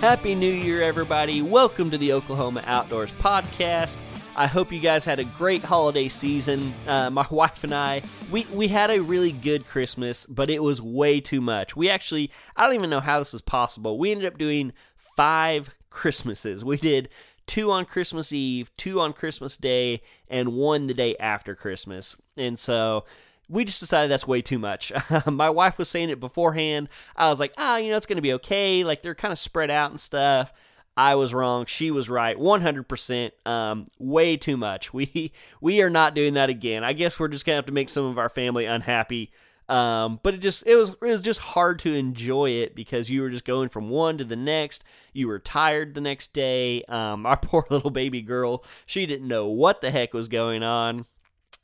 Happy New Year, everybody. Welcome to the Oklahoma Outdoors Podcast. I hope you guys had a great holiday season. Uh, my wife and I, we, we had a really good Christmas, but it was way too much. We actually, I don't even know how this is possible. We ended up doing five Christmases. We did two on Christmas Eve, two on Christmas Day, and one the day after Christmas. And so we just decided that's way too much. My wife was saying it beforehand. I was like, ah, you know, it's going to be okay. Like they're kind of spread out and stuff. I was wrong. She was right. 100%. Um, way too much. We we are not doing that again. I guess we're just gonna have to make some of our family unhappy. Um, but it just it was it was just hard to enjoy it because you were just going from one to the next. You were tired the next day. Um, our poor little baby girl, she didn't know what the heck was going on.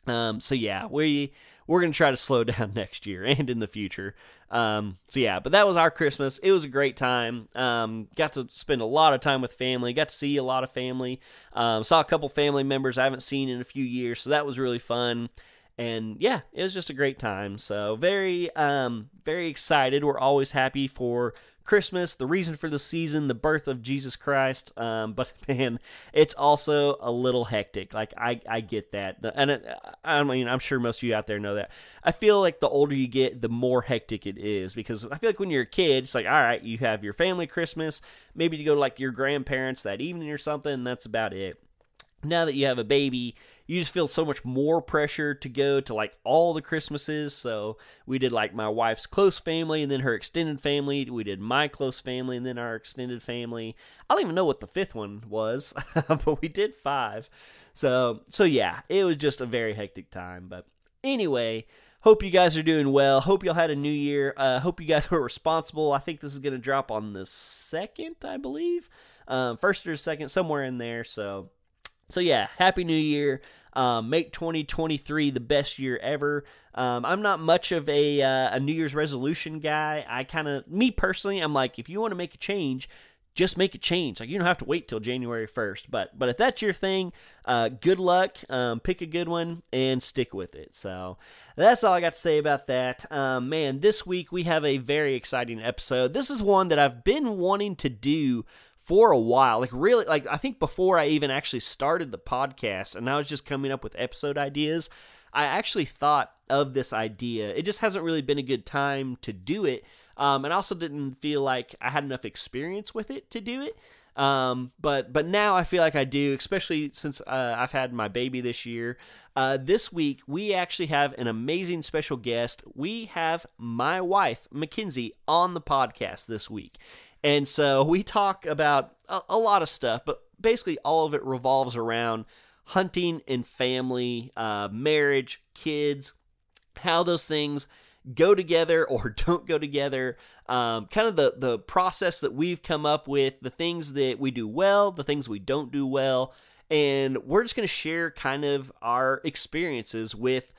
Um, so yeah, we we're going to try to slow down next year and in the future. Um, so yeah, but that was our Christmas. It was a great time. Um, got to spend a lot of time with family. Got to see a lot of family. Um, saw a couple family members I haven't seen in a few years, so that was really fun. And yeah, it was just a great time. So very, um, very excited. We're always happy for Christmas, the reason for the season, the birth of Jesus Christ. Um, but man, it's also a little hectic. Like I, I get that, and it, I mean, I'm sure most of you out there know that. I feel like the older you get, the more hectic it is because I feel like when you're a kid, it's like all right, you have your family Christmas, maybe you go to like your grandparents that evening or something. That's about it. Now that you have a baby, you just feel so much more pressure to go to like all the Christmases. So we did like my wife's close family and then her extended family. We did my close family and then our extended family. I don't even know what the fifth one was, but we did five. So so yeah, it was just a very hectic time. But anyway, hope you guys are doing well. Hope y'all had a new year. Uh, hope you guys were responsible. I think this is gonna drop on the second, I believe, um, first or second, somewhere in there. So so yeah, happy new year. Um, make 2023 the best year ever. Um, I'm not much of a uh, a New Year's resolution guy. I kind of, me personally, I'm like, if you want to make a change, just make a change. Like you don't have to wait till January 1st. But but if that's your thing, uh, good luck. Um, pick a good one and stick with it. So that's all I got to say about that. Um, man, this week we have a very exciting episode. This is one that I've been wanting to do for a while. Like really like I think before I even actually started the podcast and I was just coming up with episode ideas, I actually thought of this idea. It just hasn't really been a good time to do it. Um, and I also didn't feel like I had enough experience with it to do it. Um, but but now I feel like I do, especially since uh, I've had my baby this year. Uh, this week we actually have an amazing special guest. We have my wife Mackenzie on the podcast this week, and so we talk about a, a, lot of stuff, but basically all of it revolves around hunting and family, uh, marriage, kids, how those things go together or don't go together. Um, kind of the the process that we've come up with, the things that we do well, the things we don't do well, and we're just going to share kind of our experiences with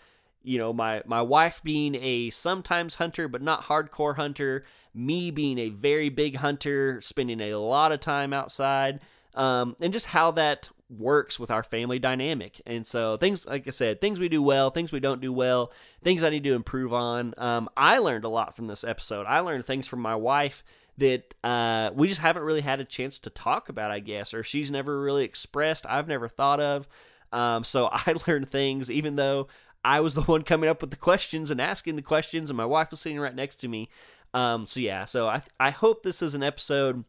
you know my my wife being a sometimes hunter but not hardcore hunter me being a very big hunter spending a lot of time outside um, and just how that works with our family dynamic. And so things like i said things we do well things we don't do well things i need to improve on. Um, i learned a lot from this episode. I learned things from my wife that uh, we just haven't really had a chance to talk about i guess or she's never really expressed i've never thought of. Um, so I learned things, even though I was the one coming up with the questions and asking the questions, and my wife was sitting right next to me. Um, so yeah, so I I hope this is an episode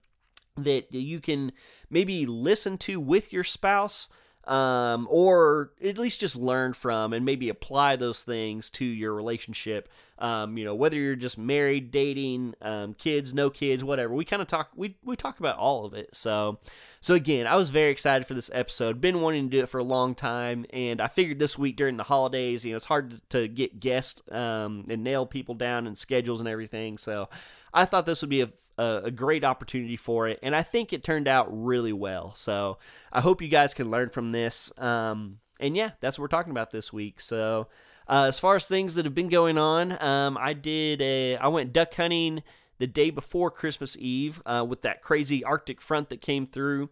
that you can maybe listen to with your spouse um, or at least just learn from and maybe apply those things to your relationship. Um, you know, whether you're just married, dating, um, kids, no kids, whatever. We kind of talk we we talk about all of it. So, so again, I was very excited for this episode. Been wanting to do it for a long time, and I figured this week during the holidays, you know, it's hard to get guests um, and nail people down and schedules and everything. So, I thought this would be a, a, great opportunity for it, and I think it turned out really well. So I hope you guys can learn from this. Um, and yeah, that's what we're talking about this week. So uh, as far as things that have been going on, um, I did a I went duck hunting the day before Christmas Eve uh, with that crazy Arctic front that came through.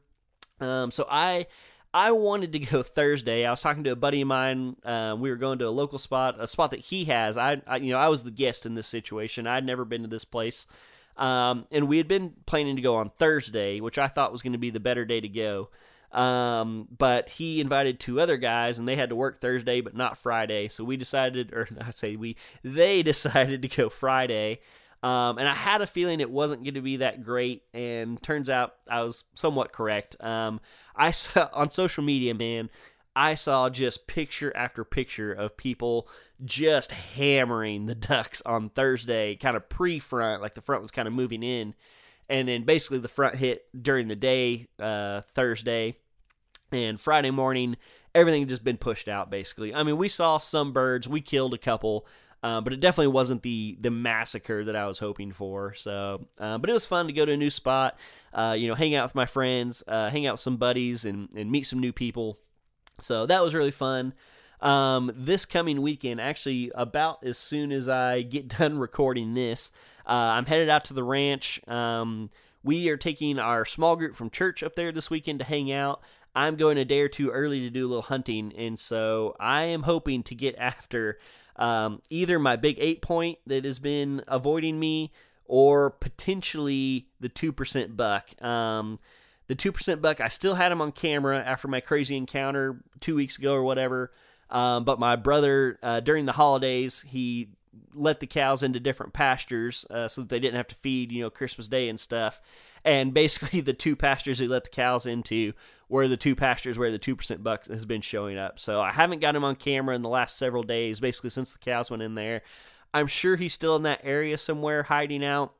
Um, so I I wanted to go Thursday. I was talking to a buddy of mine. Uh, we were going to a local spot, a spot that he has. I, I, you know, I was the guest in this situation. I'd never been to this place, um, and we had been planning to go on Thursday, which I thought was going to be the better day to go. Um, but he invited two other guys, and they had to work Thursday, but not Friday. So we decided, or I say we, they decided to go Friday. Um, and I had a feeling it wasn't going to be that great, and turns out I was somewhat correct. Um, I saw on social media, man, I saw just picture after picture of people just hammering the Ducks on Thursday, kind of pre front, like the front was kind of moving in. And then basically the front hit during the day, uh, Thursday. And Friday morning, everything just been pushed out, basically. I mean, we saw some birds, we killed a couple, uh, but it definitely wasn't the the massacre that I was hoping for. So, uh, but it was fun to go to a new spot, uh, you know, hang out with my friends, uh, hang out with some buddies, and and meet some new people. So that was really fun. Um, this coming weekend, actually, about as soon as I get done recording this, uh, I'm headed out to the ranch. Um, we are taking our small group from church up there this weekend to hang out. I'm going a day or two early to do a little hunting, and so I am hoping to get after um, either my big eight point that has been avoiding me or potentially the 2% buck. Um, the 2% buck, I still had him on camera after my crazy encounter two weeks ago or whatever. Um, but my brother, uh, during the holidays, he let the cows into different pastures uh, so that they didn't have to feed, you know, Christmas Day and stuff. And basically, the two pastures he let the cows into were the two pastures where the 2% buck has been showing up. So I haven't got him on camera in the last several days, basically, since the cows went in there. I'm sure he's still in that area somewhere hiding out.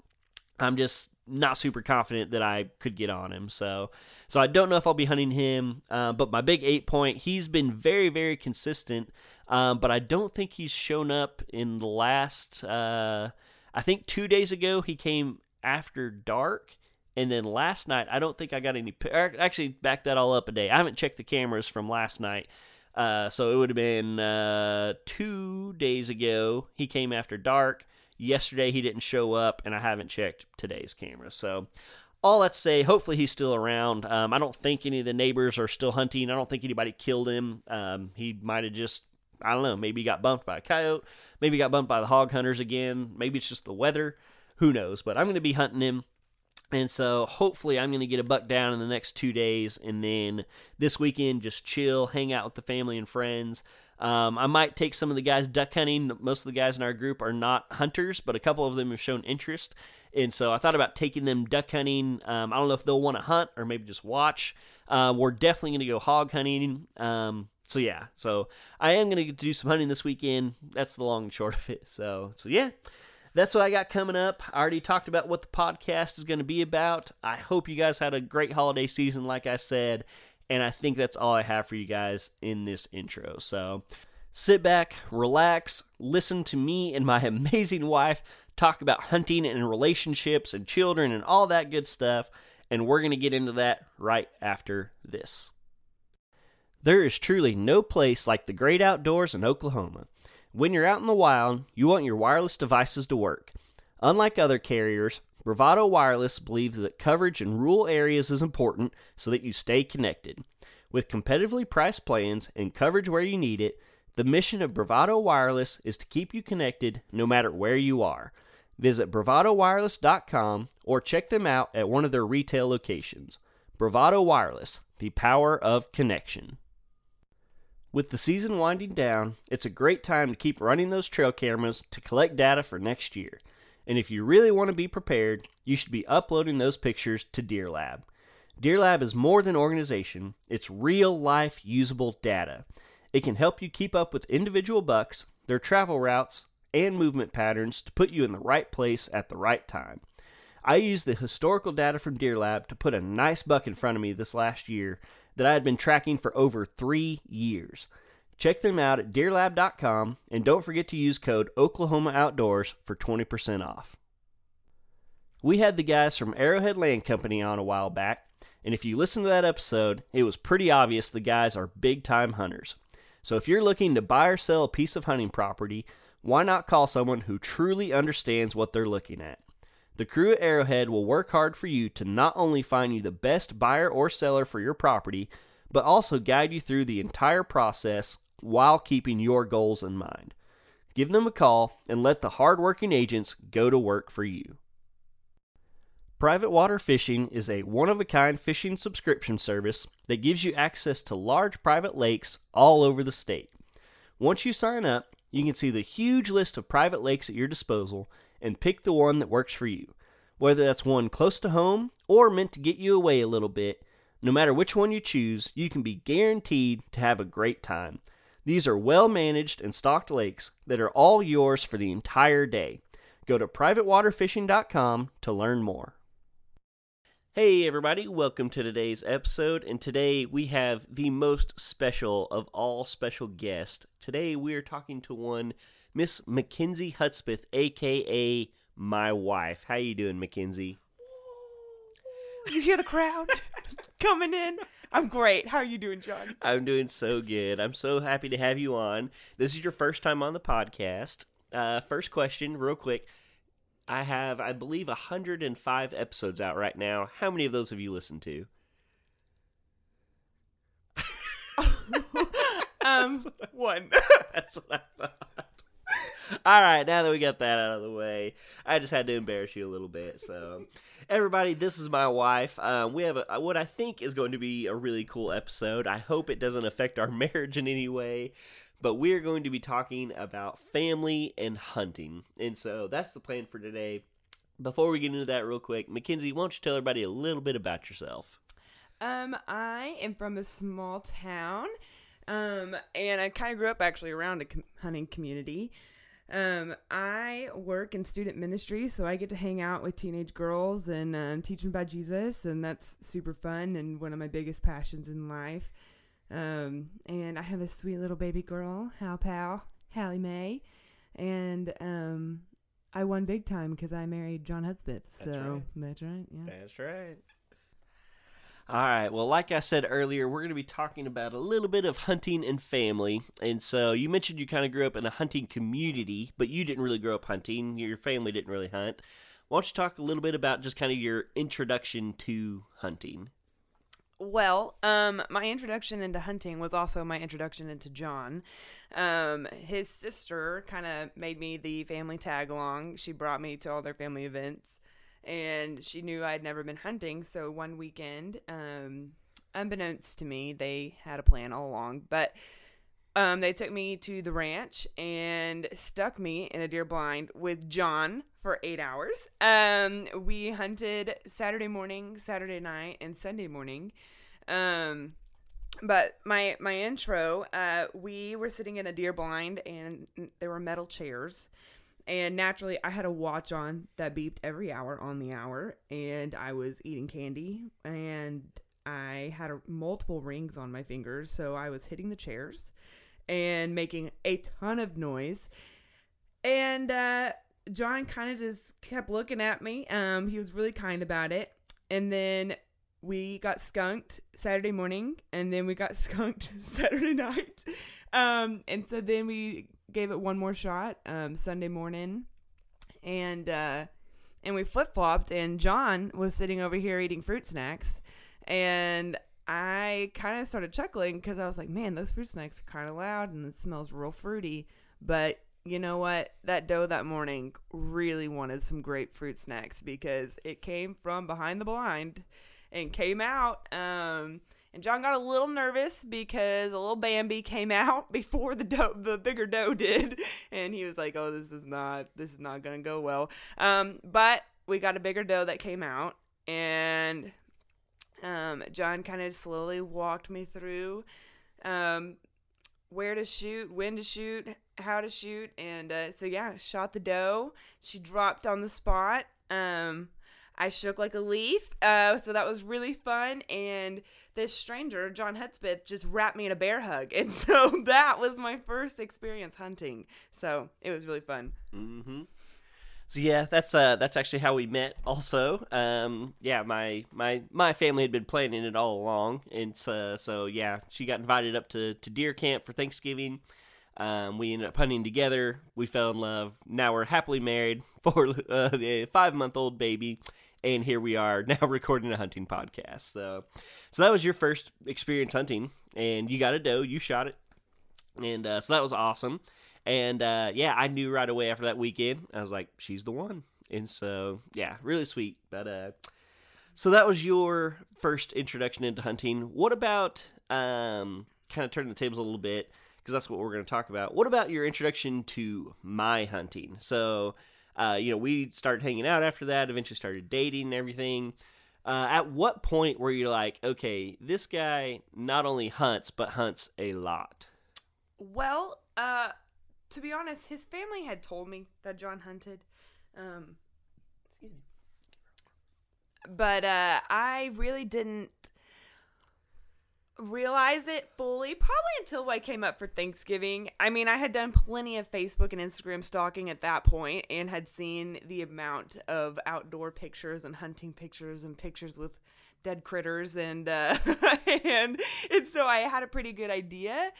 I'm just not super confident that I could get on him. So, so I don't know if I'll be hunting him. Uh, but my big eight point, he's been very, very consistent. Um, but I don't think he's shown up in the last. Uh, I think two days ago he came after dark, and then last night, I don't think I got any. Actually, back that all up a day. I haven't checked the cameras from last night. Uh, so it would have been uh, two days ago. He came after dark. Yesterday he didn't show up, and I haven't checked today's camera. So all that to say, hopefully he's still around. Um, I don't think any of the neighbors are still hunting. I don't think anybody killed him. Um, he might have just, I don't know, maybe he got bumped by a coyote. Maybe he got bumped by the hog hunters again. Maybe it's just the weather. Who knows? But I'm going to be hunting him. And so hopefully I'm going to get a buck down in the next two days, and then this weekend just chill, hang out with the family and friends. Um, I might take some of the guys duck hunting. Most of the guys in our group are not hunters, but a couple of them have shown interest, and so I thought about taking them duck hunting. Um, I don't know if they'll want to hunt or maybe just watch. Uh, we're definitely going to go hog hunting. Um, so yeah, so I am going to do some hunting this weekend. That's the long and short of it. So so yeah that's what I got coming up. I already talked about what the podcast is going to be about. I hope you guys had a great holiday season, like I said, and I think that's all I have for you guys in this intro. So, Sit back, relax, listen to me and my amazing wife talk about hunting and relationships and children and all that good stuff, and we're going to get into that right after this. There is truly no place like the great outdoors in Oklahoma. When you're out in the wild, you want your wireless devices to work. Unlike other carriers, Bravado Wireless believes that coverage in rural areas is important so that you stay connected. With competitively priced plans and coverage where you need it, the mission of Bravado Wireless is to keep you connected no matter where you are. Visit bravadowireless.com or check them out at one of their retail locations. Bravado Wireless, the power of connection. With the season winding down, it's a great time to keep running those trail cameras to collect data for next year. And if you really want to be prepared, you should be uploading those pictures to Deer Lab. Deer Lab is more than organization, it's real life usable data. It can help you keep up with individual bucks, their travel routes, and movement patterns to put you in the right place at the right time. I used the historical data from Deer Lab to put a nice buck in front of me this last year that I had been tracking for over three years. Check them out at deerlab.com and don't forget to use code Oklahoma Outdoors for 20% off. We had the guys from Arrowhead Land Company on a while back, and if you listen to that episode, it was pretty obvious the guys are big time hunters. So if you're looking to buy or sell a piece of hunting property, why not call someone who truly understands what they're looking at? The crew at Arrowhead will work hard for you to not only find you the best buyer or seller for your property, but also guide you through the entire process while keeping your goals in mind. Give them a call and let the hardworking agents go to work for you. Private Water Fishing is a one of a kind fishing subscription service that gives you access to large private lakes all over the state. Once you sign up, you can see the huge list of private lakes at your disposal and pick the one that works for you. Whether that's one close to home or meant to get you away a little bit, no matter which one you choose, you can be guaranteed to have a great time. These are well managed and stocked lakes that are all yours for the entire day. Go to privatewaterfishing.com to learn more. Hey, everybody, welcome to today's episode. And today we have the most special of all special guests. Today we are talking to one Miss Mackenzie Hudspeth, aka my wife. How you doing, Mackenzie? You hear the crowd coming in? I'm great. How are you doing, John? I'm doing so good. I'm so happy to have you on. This is your first time on the podcast. Uh, first question, real quick. I have, I believe, 105 episodes out right now. How many of those have you listened to? um, one. That's what I thought. All right, now that we got that out of the way, I just had to embarrass you a little bit. So, everybody, this is my wife. Um, we have a, what I think is going to be a really cool episode. I hope it doesn't affect our marriage in any way but we are going to be talking about family and hunting. And so that's the plan for today. Before we get into that, real quick, Mackenzie, why don't you tell everybody a little bit about yourself? Um, I am from a small town, um, and I kind of grew up actually around a com- hunting community. Um, I work in student ministry, so I get to hang out with teenage girls and um, teach them about Jesus, and that's super fun and one of my biggest passions in life. Um, and I have a sweet little baby girl, Hal Pal, Hallie Mae, and um, I won big time because I married John Hudspeth. So That's right. that's right. Yeah. That's right. All right. Well, like I said earlier, we're going to be talking about a little bit of hunting and family. And so you mentioned you kind of grew up in a hunting community, but you didn't really grow up hunting. Your family didn't really hunt. Why don't you talk a little bit about just kind of your introduction to hunting? Well, um, my introduction into hunting was also my introduction into John. Um, his sister kind of made me the family tag along. She brought me to all their family events, and she knew I'd never been hunting. So one weekend, um, unbeknownst to me, they had a plan all along, but. Um, they took me to the ranch and stuck me in a deer blind with John for eight hours. Um, we hunted Saturday morning, Saturday night, and Sunday morning. Um, but my my intro, uh, we were sitting in a deer blind, and there were metal chairs. And naturally, I had a watch on that beeped every hour on the hour, and I was eating candy, and I had a, multiple rings on my fingers, so I was hitting the chairs and making a ton of noise. And uh, John kind of just kept looking at me. Um, he was really kind about it. And then we got skunked Saturday morning, and then we got skunked Saturday night. Um, and so then we gave it one more shot um, Sunday morning, and uh, and we flip flopped. And John was sitting over here eating fruit snacks, and I kind of started chuckling because I was like, "Man, those fruit snacks are kind of loud, and it smells real fruity." But you know what? That doe that morning really wanted some grapefruit snacks because it came from behind the blind and came out. Um, and John got a little nervous because a little Bambi came out before the doe, the bigger doe did, and he was like, "Oh, this is not, this is not gonna go well." Um, but we got a bigger doe that came out, and um, John kind of slowly walked me through um, where to shoot, when to shoot, how to shoot, and uh, so yeah, shot the doe. She dropped on the spot. Um, I shook like a leaf, uh, so that was really fun. And this stranger, John Hudspeth, just wrapped me in a bear hug, and so that was my first experience hunting. So it was really fun. Mm-hmm. So yeah, that's uh that's actually how we met. Also, um, yeah, my my my family had been planning it all along, and so, so yeah, she got invited up to to deer camp for Thanksgiving. Um, we ended up hunting together. We fell in love. Now we're happily married for uh, a five month old baby, and here we are now recording a hunting podcast. So, so that was your first experience hunting, and you got a doe. You shot it, and uh, so that was awesome. And uh, yeah, I knew right away after that weekend. I was like, she's the one. And so yeah, really sweet. But uh, so that was your first introduction into hunting. What about um, kind of turning the tables a little bit? Because that's what we're going to talk about. What about your introduction to my hunting? So, uh, you know, we started hanging out after that, eventually started dating and everything. Uh, at what point were you like, okay, this guy not only hunts, but hunts a lot? Well, uh, to be honest, his family had told me that John hunted. Um, excuse me. But uh, I really didn't realize it fully probably until I came up for Thanksgiving. I mean, I had done plenty of Facebook and Instagram stalking at that point and had seen the amount of outdoor pictures and hunting pictures and pictures with dead critters and uh, and and so I had a pretty good idea.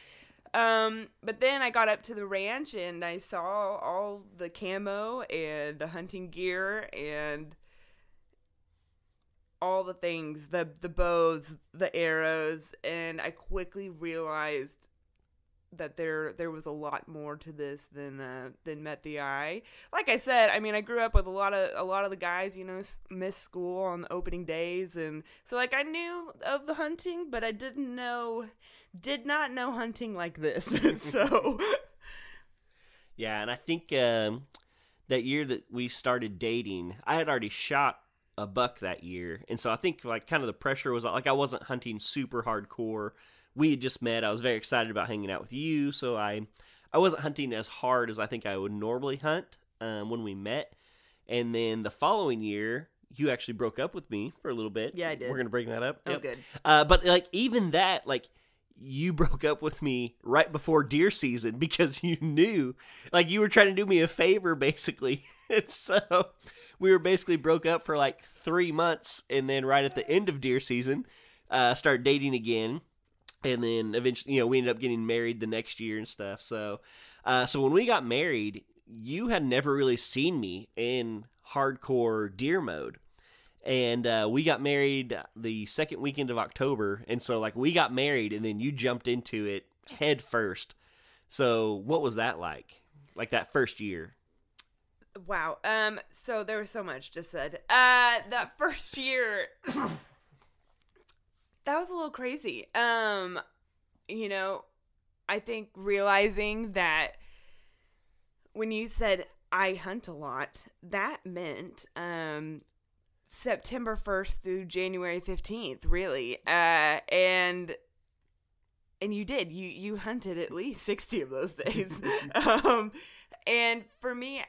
Um, but then I got up to the ranch and I saw all the camo and the hunting gear and all the things the the bows the arrows and i quickly realized that there there was a lot more to this than uh, than met the eye. Like i said i mean i grew up with a lot of a lot of the guys you know miss school on the opening days and so like i knew of the hunting but i didn't know did not know hunting like this. So yeah and i think um, that year that we started dating i had already shot a buck that year, and so I think like kind of the pressure was like I wasn't hunting super hardcore. We had just met. I was very excited about hanging out with you, so I I wasn't hunting as hard as I think I would normally hunt um, when we met. And then the following year, you actually broke up with me for a little bit. Yeah, I did. We're gonna bring that up. oh good Uh, but like even that, like you broke up with me right before deer season because you knew, like you were trying to do me a favor, basically. and so we were basically broke up for like three months, and then right at the end of deer season, uh, started dating again, and then eventually, you know, we ended up getting married the next year and stuff. So, uh, so when we got married, you had never really seen me in hardcore deer mode and uh, we got married the second weekend of October, and so like we got married, and then you jumped into it head first. So what was that like? Like that first year? Wow. Um. So there was so much just said. Uh. That first year, that was a little crazy. Um. You know, I think realizing that when you said I hunt a lot, that meant um September 1st through January 15th, really. Uh, and and you did. You you hunted at least 60 of those days. um, and for me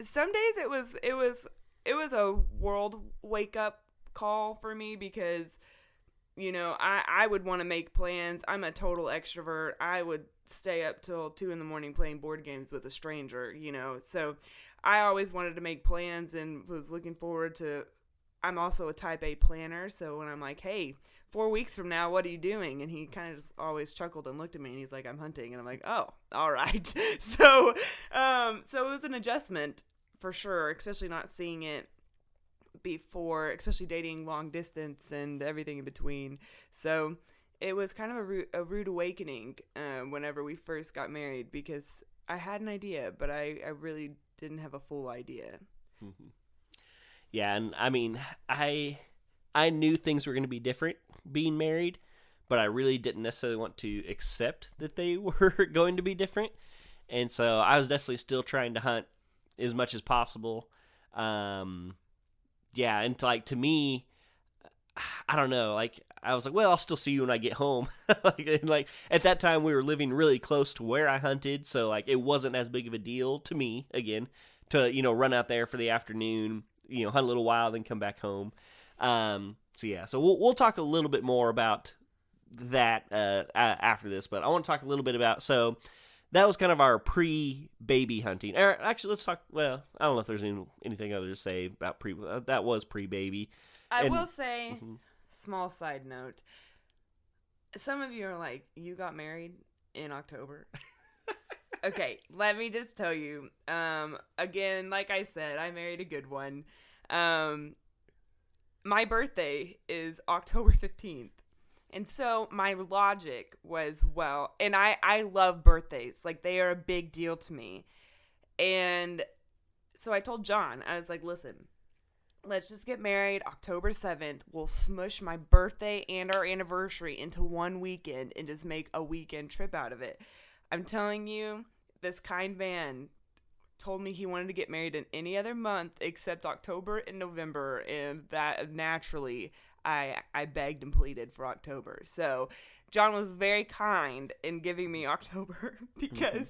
some days it was it was it was a world wake up call for me because you know, I I would want to make plans. I'm a total extrovert. I would stay up till two in the morning playing board games with a stranger, you know. So I always wanted to make plans and was looking forward to. I'm also a type A planner, so when I'm like, hey, four weeks from now, what are you doing? And he kind of just always chuckled and looked at me and he's like, I'm hunting. And I'm like, oh, all right. so, um, so it was an adjustment for sure, especially not seeing it before, especially dating long distance and everything in between. So it was kind of a rude, a rude awakening uh, whenever we first got married because I had an idea, but I, I really didn't have a full idea. Mm-hmm. Yeah, and I mean, I I knew things were going to be different being married, but I really didn't necessarily want to accept that they were going to be different. And so I was definitely still trying to hunt as much as possible. Um, yeah, and to, like to me, I don't know. Like I was like, well, I'll still see you when I get home. like, like at that time, we were living really close to where I hunted, so like it wasn't as big of a deal to me again to you know run out there for the afternoon, you know, hunt a little while, then come back home. Um, so yeah, so we'll we'll talk a little bit more about that uh, after this, but I want to talk a little bit about so that was kind of our pre-baby hunting. Er, actually, let's talk. Well, I don't know if there's any, anything other to say about pre. Uh, that was pre-baby. I and, will say, mm-hmm. Small side note. Some of you are like, you got married in October. okay, let me just tell you. Um, again, like I said, I married a good one. Um, my birthday is October 15th. And so my logic was, well, and I I love birthdays. Like they are a big deal to me. And so I told John, I was like, "Listen, let's just get married October 7th. We'll smush my birthday and our anniversary into one weekend and just make a weekend trip out of it." I'm telling you, this kind man told me he wanted to get married in any other month except October and November, and that naturally I I begged and pleaded for October. So John was very kind in giving me October because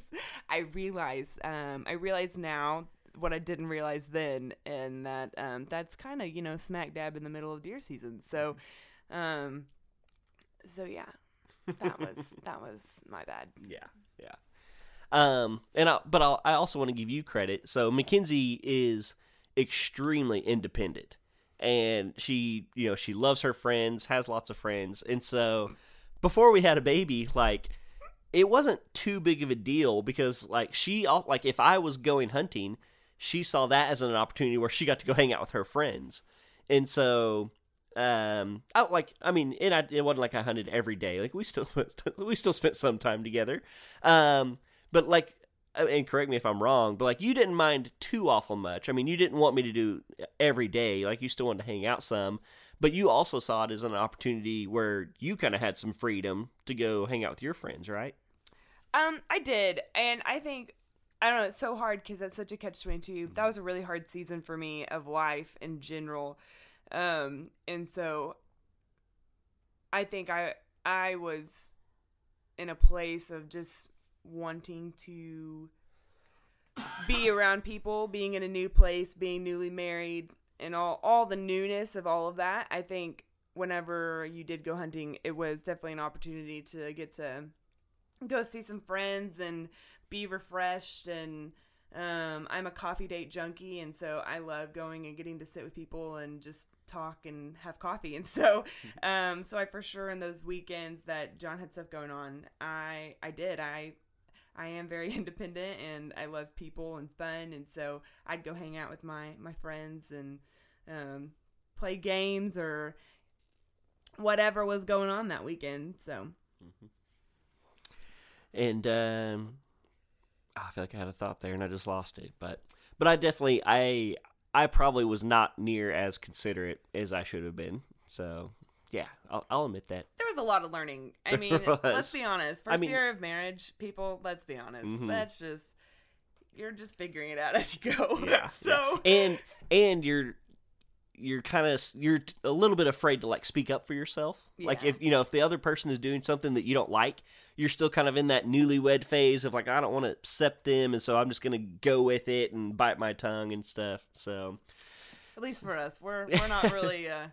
I realized um, I realize now what I didn't realize then, and that um, that's kind of you know smack dab in the middle of deer season. So, um, so yeah, that was that was my bad. Yeah, yeah. Um, and I, but I'll, I also want to give you credit. So Mackenzie is extremely independent, and she, you know, she loves her friends, has lots of friends, and so before we had a baby, like it wasn't too big of a deal because like she, like if I was going hunting, she saw that as an opportunity where she got to go hang out with her friends, and so um I like I mean it it wasn't like I hunted every day like we still we still spent some time together um but like, and correct me if I'm wrong, but like you didn't mind too awful much. I mean, you didn't want me to do every day. Like you still wanted to hang out some, but you also saw it as an opportunity where you kind of had some freedom to go hang out with your friends, right? Um, I did, and I think I don't know. It's so hard because that's such a catch twenty two. That was a really hard season for me of life in general, um, and so I think I I was in a place of just wanting to be around people, being in a new place, being newly married, and all all the newness of all of that. I think whenever you did go hunting, it was definitely an opportunity to get to go see some friends and be refreshed and um, I'm a coffee date junkie, and so I love going and getting to sit with people and just talk and have coffee. And so, um, so I for sure in those weekends that John had stuff going on, I I did I I am very independent and I love people and fun, and so I'd go hang out with my my friends and um, play games or whatever was going on that weekend. So, mm-hmm. and um, I feel like I had a thought there and I just lost it, but but I definitely I I probably was not near as considerate as I should have been. So yeah, I'll, I'll admit that. There was a lot of learning. I mean, let's be honest. First I mean, year of marriage, people, let's be honest. Mm-hmm. That's just you're just figuring it out as you go. Yeah. so yeah. and and you're you're kind of you're a little bit afraid to like speak up for yourself. Yeah. Like if you know if the other person is doing something that you don't like, you're still kind of in that newlywed phase of like I don't want to accept them, and so I'm just gonna go with it and bite my tongue and stuff. So at least for us, we're we're not really. uh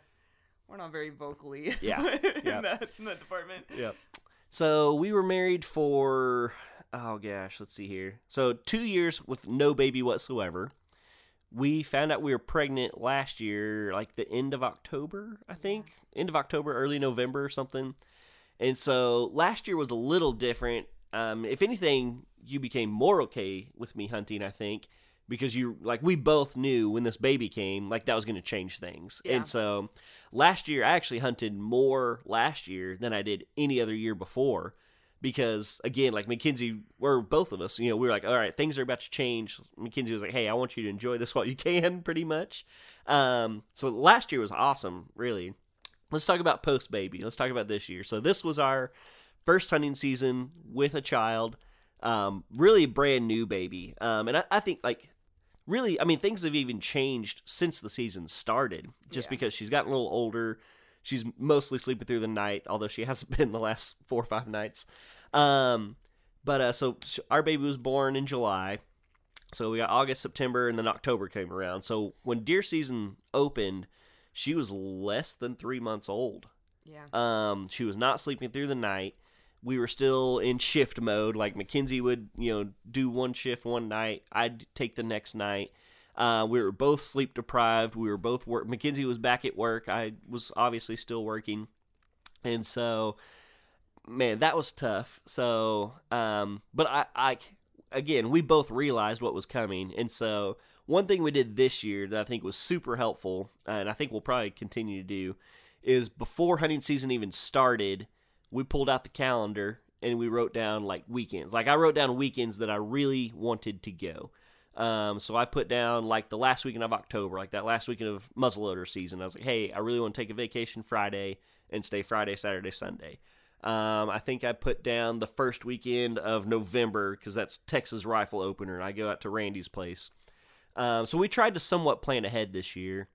we're not very vocally yeah, in, that, in that department. Yep. So we were married for oh gosh, let's see here. So two years with no baby whatsoever. We found out we were pregnant last year, like the end of October, I think, end of October, early November or something. And so last year was a little different. Um, if anything, you became more okay with me hunting, I think, because you like we both knew when this baby came, like that was going to change things. Yeah. And so last year, I actually hunted more last year than I did any other year before. Because again, like Mackenzie, or both of us, you know, we were like, all right, things are about to change. Mackenzie was like, hey, I want you to enjoy this while you can, pretty much. Um, so last year was awesome, really. Let's talk about post baby. Let's talk about this year. So this was our first hunting season with a child, um, really brand new baby. Um, and I, I think like really, I mean, things have even changed since the season started, just Yeah. because she's gotten a little older. She's mostly sleeping through the night, although she hasn't been the last four or five nights. Um, but uh, so our baby was born in July. So we got August, September, and then October came around. So when deer season opened, she was less than three months old. Yeah. Um, she was not sleeping through the night. We were still in shift mode. Like Mackenzie would, you know, do one shift one night. I'd take the next night. Uh, we were both sleep deprived. We were both work. Mackenzie was back at work. I was obviously still working, and so, man, that was tough. So, um, but I, I, again, we both realized what was coming, and so one thing we did this year that I think was super helpful, and I think we'll probably continue to do, is before hunting season even started, we pulled out the calendar and we wrote down like weekends. Like I wrote down weekends that I really wanted to go. Um, so I put down like the last weekend of October, like that last weekend of muzzleloader season. I was like, hey, I really want to take a vacation Friday and stay Friday, Saturday, Sunday. Um, I think I put down the first weekend of November because that's Texas rifle opener, and I go out to Randy's place. Um, so we tried to somewhat plan ahead this year,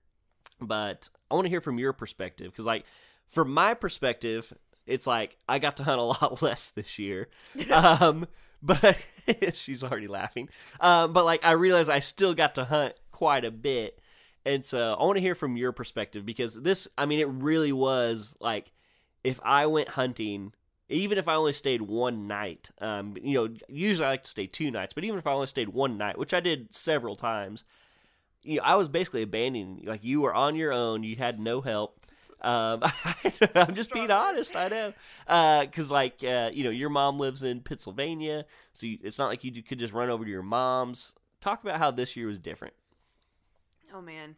but I want to hear from your perspective because, like, from my perspective, it's like I got to hunt a lot less this year. um, but she's already laughing. Um, but like I realized I still got to hunt quite a bit. And so I want to hear from your perspective because this, I mean, it really was like if I went hunting, even if I only stayed one night, um, you know, usually I like to stay two nights, but even if I only stayed one night, which I did several times, you know, I was basically abandoning. Like you were on your own, you had no help. Um, I'm just being honest. I know, because like uh, you know, your mom lives in Pennsylvania, so you, it's not like you could just run over to your mom's. Talk about how this year was different. Oh man,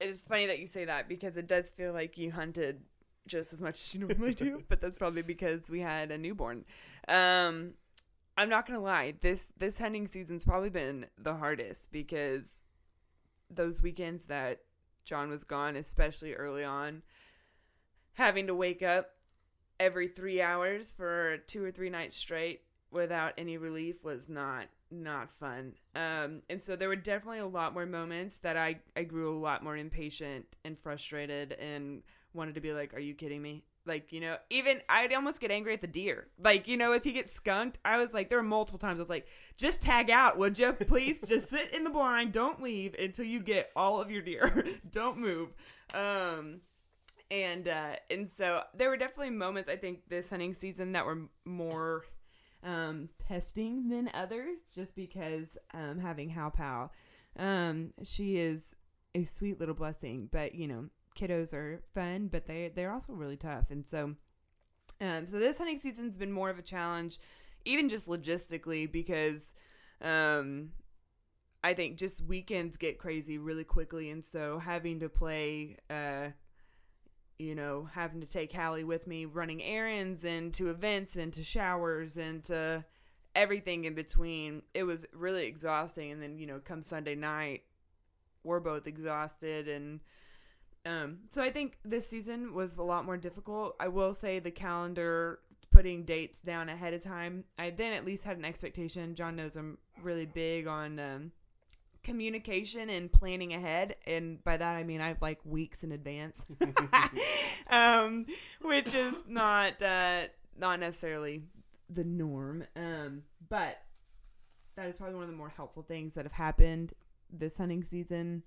it's funny that you say that because it does feel like you hunted just as much as you normally do, but that's probably because we had a newborn. Um, I'm not gonna lie this this hunting season's probably been the hardest because those weekends that John was gone, especially early on, having to wake up every three hours for two or three nights straight without any relief was not not fun. Um, and so there were definitely a lot more moments that I I grew a lot more impatient and frustrated and wanted to be like, "Are you kidding me?" Like you know, even I'd almost get angry at the deer. Like you know, if he gets skunked, I was like, there were multiple times I was like, "Just tag out, would you? Please, just sit in the blind, don't leave until you get all of your deer. don't move." Um, and uh, and so there were definitely moments I think this hunting season that were more um, testing than others, just because um, having Hal Pal, um, she is a sweet little blessing. But you know, kiddos are fun, but they they're also really tough, and so um, so this hunting season's been more of a challenge, even just logistically, because um, I think just weekends get crazy really quickly, and so having to play. Uh, you know, having to take Hallie with me running errands and to events and to showers and to everything in between. It was really exhausting. And then, you know, come Sunday night, we're both exhausted. And um, so I think this season was a lot more difficult. I will say the calendar, putting dates down ahead of time, I then at least had an expectation. John knows I'm really big on. Um, communication and planning ahead and by that i mean i've like weeks in advance um which is not uh not necessarily the norm um but that is probably one of the more helpful things that have happened this hunting season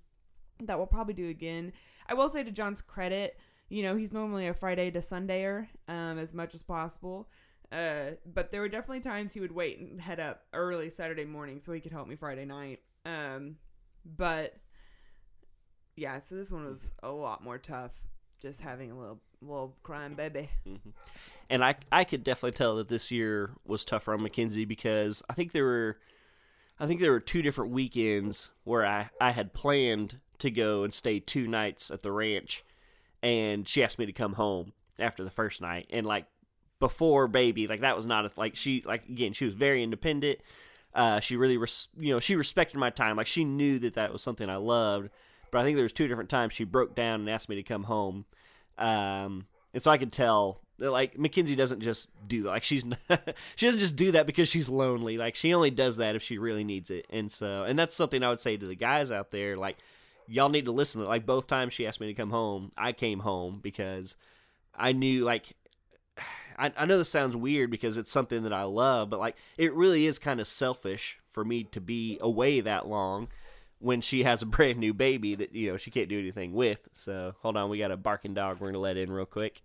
that we'll probably do again i will say to john's credit you know he's normally a friday to sundayer um as much as possible Uh, but there were definitely times he would wait and head up early Saturday morning so he could help me Friday night. Um, but yeah, so this one was a lot more tough. Just having a little little crying baby. and I I could definitely tell that this year was tougher on Mackenzie because I think there were I think there were two different weekends where I I had planned to go and stay two nights at the ranch, and she asked me to come home after the first night, and like before baby, like that was not a like she like again she was very independent. Uh, she really res- you know she respected my time, like she knew that that was something I loved. But I think there was two different times she broke down and asked me to come home. Um, and so I could tell like Mackenzie doesn't just do that. Like she's she doesn't just do that because she's lonely. Like she only does that if she really needs it. And so and that's something I would say to the guys out there. Like y'all need to listen. to Like both times she asked me to come home, I came home because I knew like. I, I know this sounds weird because it's something that I love, but like it really is kind of selfish for me to be away that long when she has a brand new baby that you know she can't do anything with. So hold on, we got a barking dog. We're gonna let in real quick.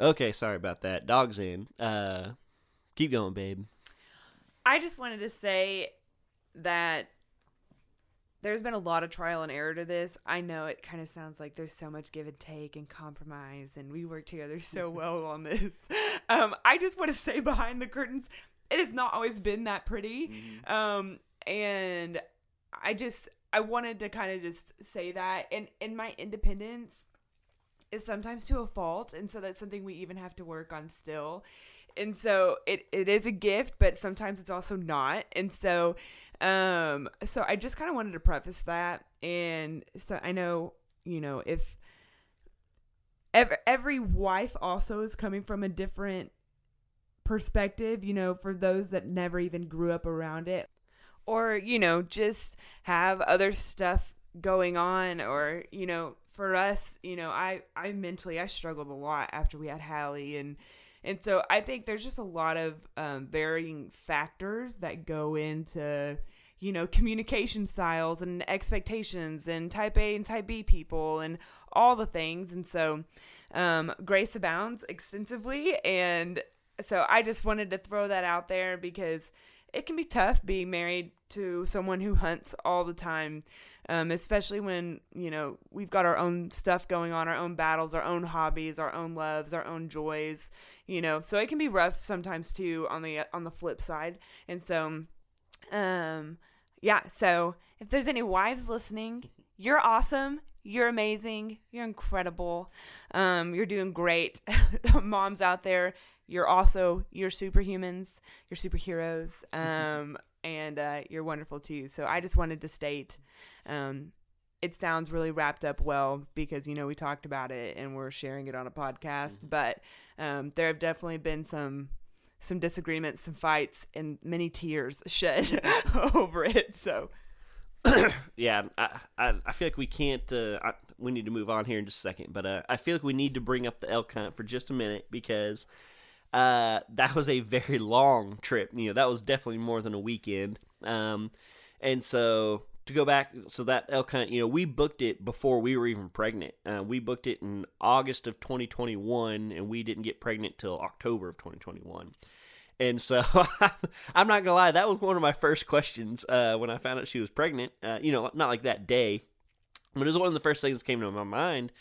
Okay, sorry about that. Dog's in. Uh, keep going, babe. I just wanted to say that there's been a lot of trial and error to this. I know it kind of sounds like there's so much give and take and compromise, and we work together so well on this. Um, I just want to say behind the curtains, it has not always been that pretty. Um, and I just I wanted to kind of just say that, and in my independence is sometimes to a fault, and so that's something we even have to work on still. And so it, it is a gift, but sometimes it's also not. And so um so I just kind of wanted to preface that and so I know, you know, if every, every wife also is coming from a different perspective, you know, for those that never even grew up around it or, you know, just have other stuff going on or, you know, for us, you know, I I mentally I struggled a lot after we had Hallie and and so I think there's just a lot of um, varying factors that go into, you know, communication styles and expectations and type A and type B people and all the things. And so um, grace abounds extensively. And so I just wanted to throw that out there because it can be tough being married to someone who hunts all the time um, especially when you know we've got our own stuff going on, our own battles, our own hobbies, our own loves, our own joys. You know, so it can be rough sometimes too on the on the flip side. And so, um, yeah. So if there's any wives listening, you're awesome. You're amazing. You're incredible. Um, you're doing great. Moms out there, you're also you're superhumans. You're superheroes. Um, and uh, you're wonderful too. So I just wanted to state um, it sounds really wrapped up well because you know we talked about it and we're sharing it on a podcast, mm-hmm. but um, there have definitely been some some disagreements, some fights, and many tears shed over it. So. yeah, I, I, I feel like we can't. Uh, I, we need to move on here in just a second, but uh, I feel like we need to bring up the elk hunt for just a minute because uh, that was a very long trip. You know, that was definitely more than a weekend. Um, and so to go back, so that elk hunt, you know, we booked it before we were even pregnant. Uh, we booked it in August of 2021, and we didn't get pregnant till October of 2021. And so I'm not gonna lie, that was one of my first questions uh, when I found out she was pregnant. Uh, you know, not like that day, but it was one of the first things that came to my mind.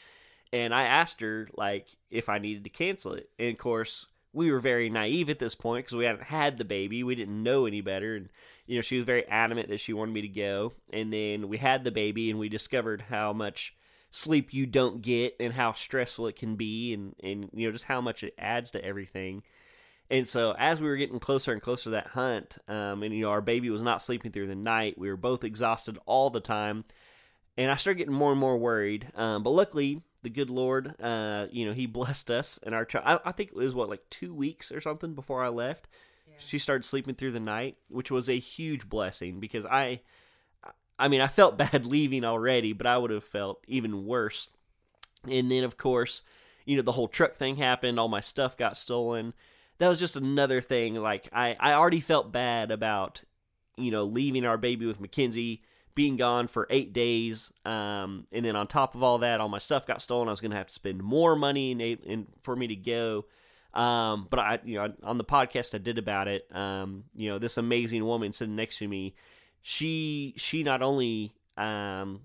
And I asked her like if I needed to cancel it, and of course we were very naive at this point because we hadn't had the baby. We didn't know any better. And, you know, she was very adamant that she wanted me to go. And then we had the baby and we discovered how much sleep you don't get and how stressful it can be and, and you know, just how much it adds to everything. And so as we were getting closer and closer to that hunt, um, and, you know, our baby was not sleeping through the night, we were both exhausted all the time. And I started getting more and more worried. Um, but luckily, the good Lord, uh, you know, He blessed us and our child. I, I, think it was what like two weeks or something before I left. Yeah. She started sleeping through the night, which was a huge blessing because I, I mean, I felt bad leaving already, but I would have felt even worse. And then, of course, you know, the whole truck thing happened. All my stuff got stolen. That was just another thing. Like I, I already felt bad about, you know, leaving our baby with Mackenzie being gone for eight days, um, and then on top of all that, all my stuff got stolen. I was going to have to spend more money in, in, for me to go. Um, but I, you know, on the podcast I did about it, um, you know, this amazing woman sitting next to me, she she not only um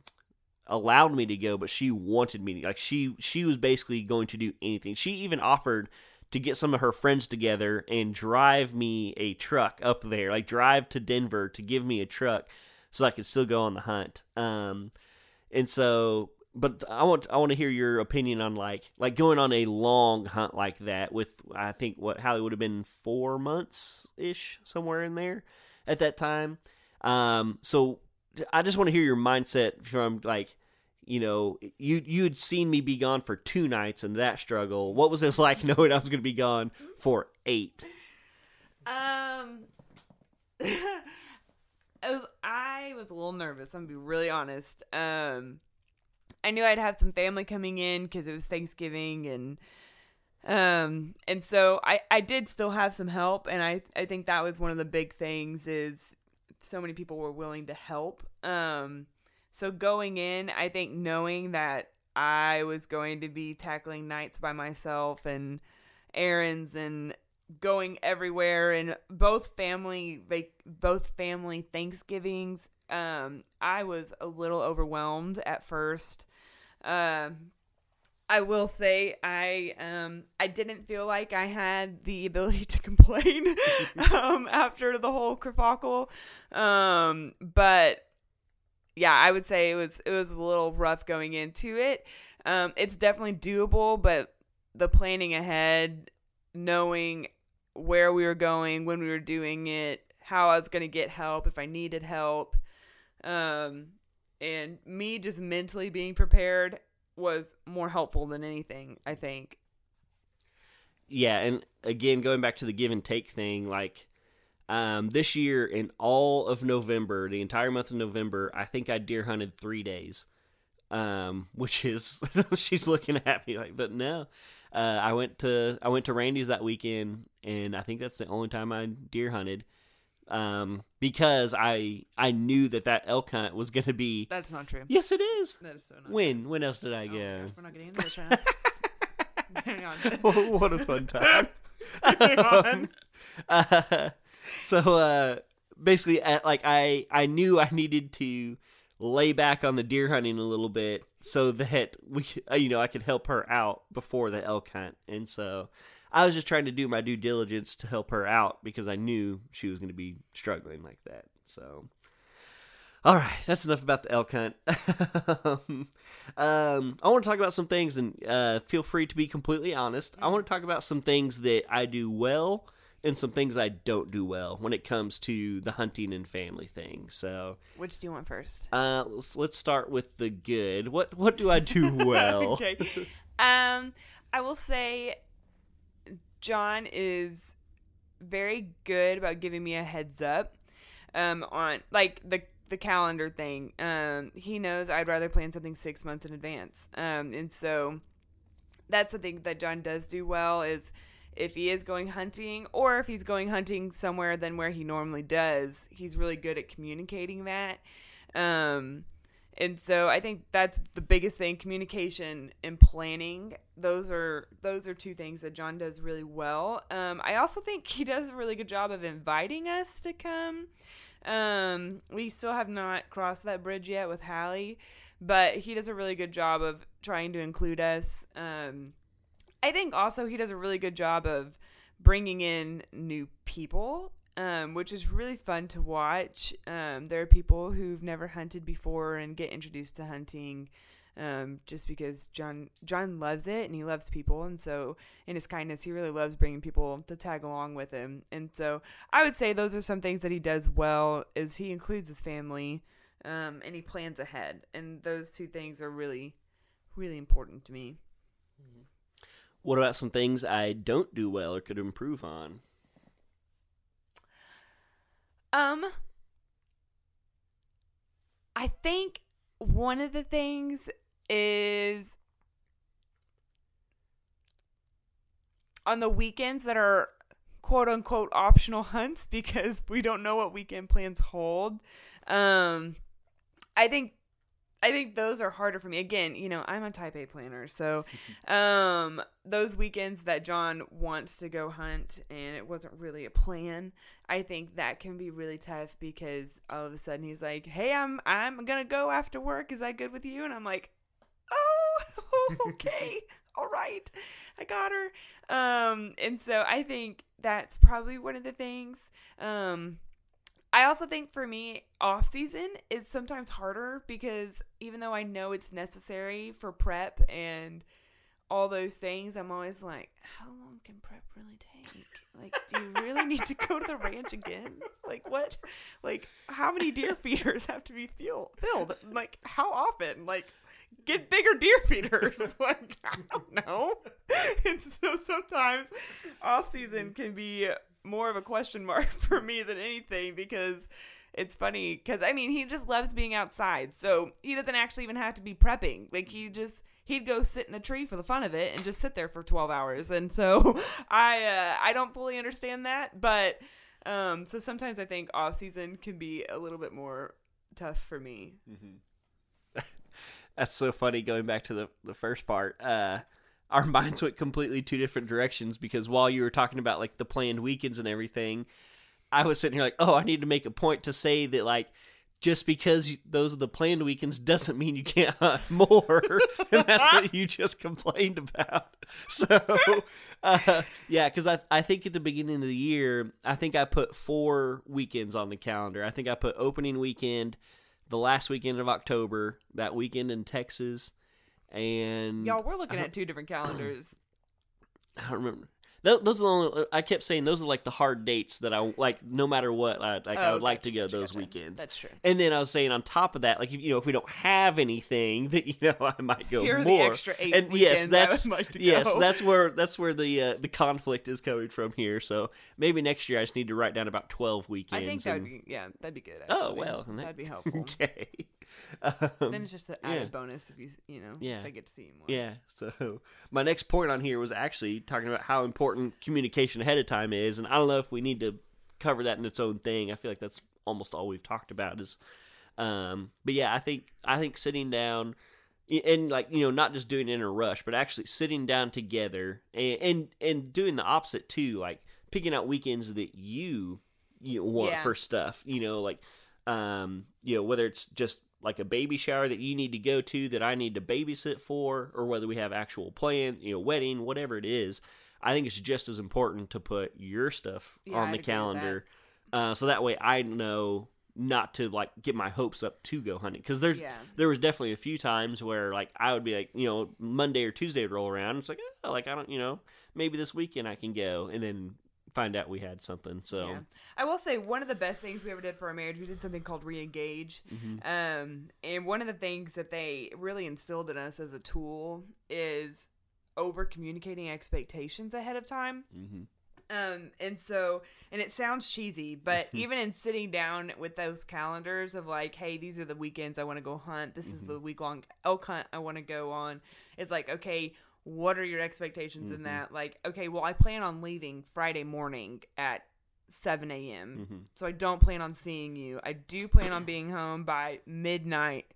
allowed me to go, but she wanted me to. Like she she was basically going to do anything. She even offered to get some of her friends together and drive me a truck up there, like drive to Denver to give me a truck so I could still go on the hunt. Um, and so, but I want I want to hear your opinion on like like going on a long hunt like that with I think what Hallie would have been four months ish somewhere in there at that time. Um, so I just want to hear your mindset from like you know, you you had seen me be gone for two nights and that struggle. What was it like knowing I was going to be gone for eight? Um, it was, I was a little nervous. I'm gonna be really honest. Um, I knew I'd have some family coming in because it was Thanksgiving and um and so I I did still have some help and I I think that was one of the big things is so many people were willing to help. Um so going in, I think knowing that I was going to be tackling nights by myself and errands and going everywhere and both family like both family Thanksgivings um I was a little overwhelmed at first um I will say I um I didn't feel like I had the ability to complain um after the whole kerfuffle um but yeah, I would say it was it was a little rough going into it. Um, it's definitely doable, but the planning ahead, knowing where we were going, when we were doing it, how I was going to get help if I needed help, um, and me just mentally being prepared was more helpful than anything. I think. Yeah, and again, going back to the give and take thing, like um, this year, in all of November, the entire month of November, I think I deer hunted three days, um, which is she's looking at me like, but no. Uh, I went to I went to Randy's that weekend, and I think that's the only time I deer hunted, um, because I I knew that that elk hunt was going to be. That's not true. Yes, it is. That is so not. When when else did I Oh go? gosh, we're not getting into this right now. Hang on. what a fun time. On. uh, so uh, basically, at, like I I knew I needed to lay back on the deer hunting a little bit so that we uh, you know I could help her out before the elk hunt, and so I was just trying to do my due diligence to help her out because I knew she was going to be struggling like that. So. All right, that's enough about the elk hunt. um, I want to talk about some things, and uh, feel free to be completely honest. I want to talk about some things that I do well and some things I don't do well when it comes to the hunting and family thing. So, Which do you want first? uh, let's, let's start with the good. What what do I do well? okay. Um, I will say John is very good about giving me a heads up um on like the the calendar thing. Um he knows I'd rather plan something 6 months in advance. Um and so that's the thing that John does do well is if he is going hunting or if he's going hunting somewhere than where he normally does, he's really good at communicating that. Um and so I think that's the biggest thing communication and planning. Those are those are two things that John does really well. Um, I also think he does a really good job of inviting us to come. Um, we still have not crossed that bridge yet with Hallie but he does a really good job of trying to include us um, I think also he does a really good job of bringing in new people um, which is really fun to watch. Um, there are people who've never hunted before and get introduced to hunting um, just because John John loves it and he loves people, and so in his kindness, he really loves bringing people to tag along with him. And so I would say those are some things that he does well. Is he includes his family um, and he plans ahead, and those two things are really really important to me. What about some things I don't do well or could improve on? Um, I think one of the things is on the weekends that are quote unquote optional hunts because we don't know what weekend plans hold. Um, I think I think those are harder for me. Again, you know, I'm a type A planner, so um those weekends that John wants to go hunt and it wasn't really a plan, I think that can be really tough because all of a sudden he's like, "Hey, I'm I'm to go after work. Is that good with you?" And I'm like, "Oh, okay. All right. I got her." Um and so I think that's probably one of the things um I also think for me, off season is sometimes harder because even though I know it's necessary for prep and all those things, I'm always like, how long can prep really take? Like, do you really need to go to the ranch again? Like, what? Like, how many deer feeders have to be filled? Like, how often? Like, get bigger deer feeders. like, I don't know. And so sometimes off season can be more of a question mark for me than anything because it's funny because I mean he just loves being outside, so he doesn't actually even have to be prepping. Like he just he'd go sit in a tree for the fun of it and just sit there for 12 hours. And so I uh, I don't fully understand that, but um, so sometimes I think off season can be a little bit more tough for me. Mm-hmm. That's so funny. Going back to the the first part, uh, our minds went completely two different directions because while you were talking about like the planned weekends and everything, I was sitting here like, oh, I need to make a point to say that like just because those are the planned weekends doesn't mean you can't hunt more, and that's what you just complained about. So, uh, yeah, because I I think at the beginning of the year, I think I put four weekends on the calendar. I think I put opening weekend, the last weekend of October, that weekend in Texas, and y'all we're looking at two different calendars. I don't remember. Those are the only, I kept saying those are like the hard dates that I like. No matter what, I, like oh, I would like to go those gotcha. weekends. That's true. And then I was saying on top of that, like if, you know, if we don't have anything, that you know, I might go Here more. the extra eight and yes, that's like yes, that's where that's where the uh, the conflict is coming from here. So maybe next year I just need to write down about twelve weekends. I think that would be yeah, that'd be good. Oh, actually. Oh well, that, would be helpful. Okay. Um, then it's just an added yeah. bonus if you you know yeah. I get to see more. Yeah. So my next point on here was actually talking about how important communication ahead of time is, and I don't know if we need to cover that in its own thing. I feel like that's almost all we've talked about is, um, but yeah, I think I think sitting down and like you know not just doing it in a rush but actually sitting down together and and, and doing the opposite too like picking out weekends that you you want yeah. for stuff you know like um you know whether it's just like a baby shower that you need to go to that I need to babysit for, or whether we have actual plan, you know, wedding, whatever it is, I think it's just as important to put your stuff yeah, on the calendar, that. Uh, so that way I know not to like get my hopes up to go hunting because there's yeah. there was definitely a few times where like I would be like you know Monday or Tuesday would roll around it's like oh, like I don't you know maybe this weekend I can go and then find out we had something. So yeah. I will say one of the best things we ever did for our marriage, we did something called re-engage. Mm-hmm. Um, and one of the things that they really instilled in us as a tool is over communicating expectations ahead of time. Mm-hmm. Um, and so, and it sounds cheesy, but even in sitting down with those calendars of like, hey, these are the weekends I want to go hunt. This mm-hmm. is the week long elk hunt I want to go on. It's like, okay, what are your expectations mm-hmm. in that? Like, okay, well, I plan on leaving Friday morning at 7 a.m. Mm-hmm. So I don't plan on seeing you. I do plan on being home by midnight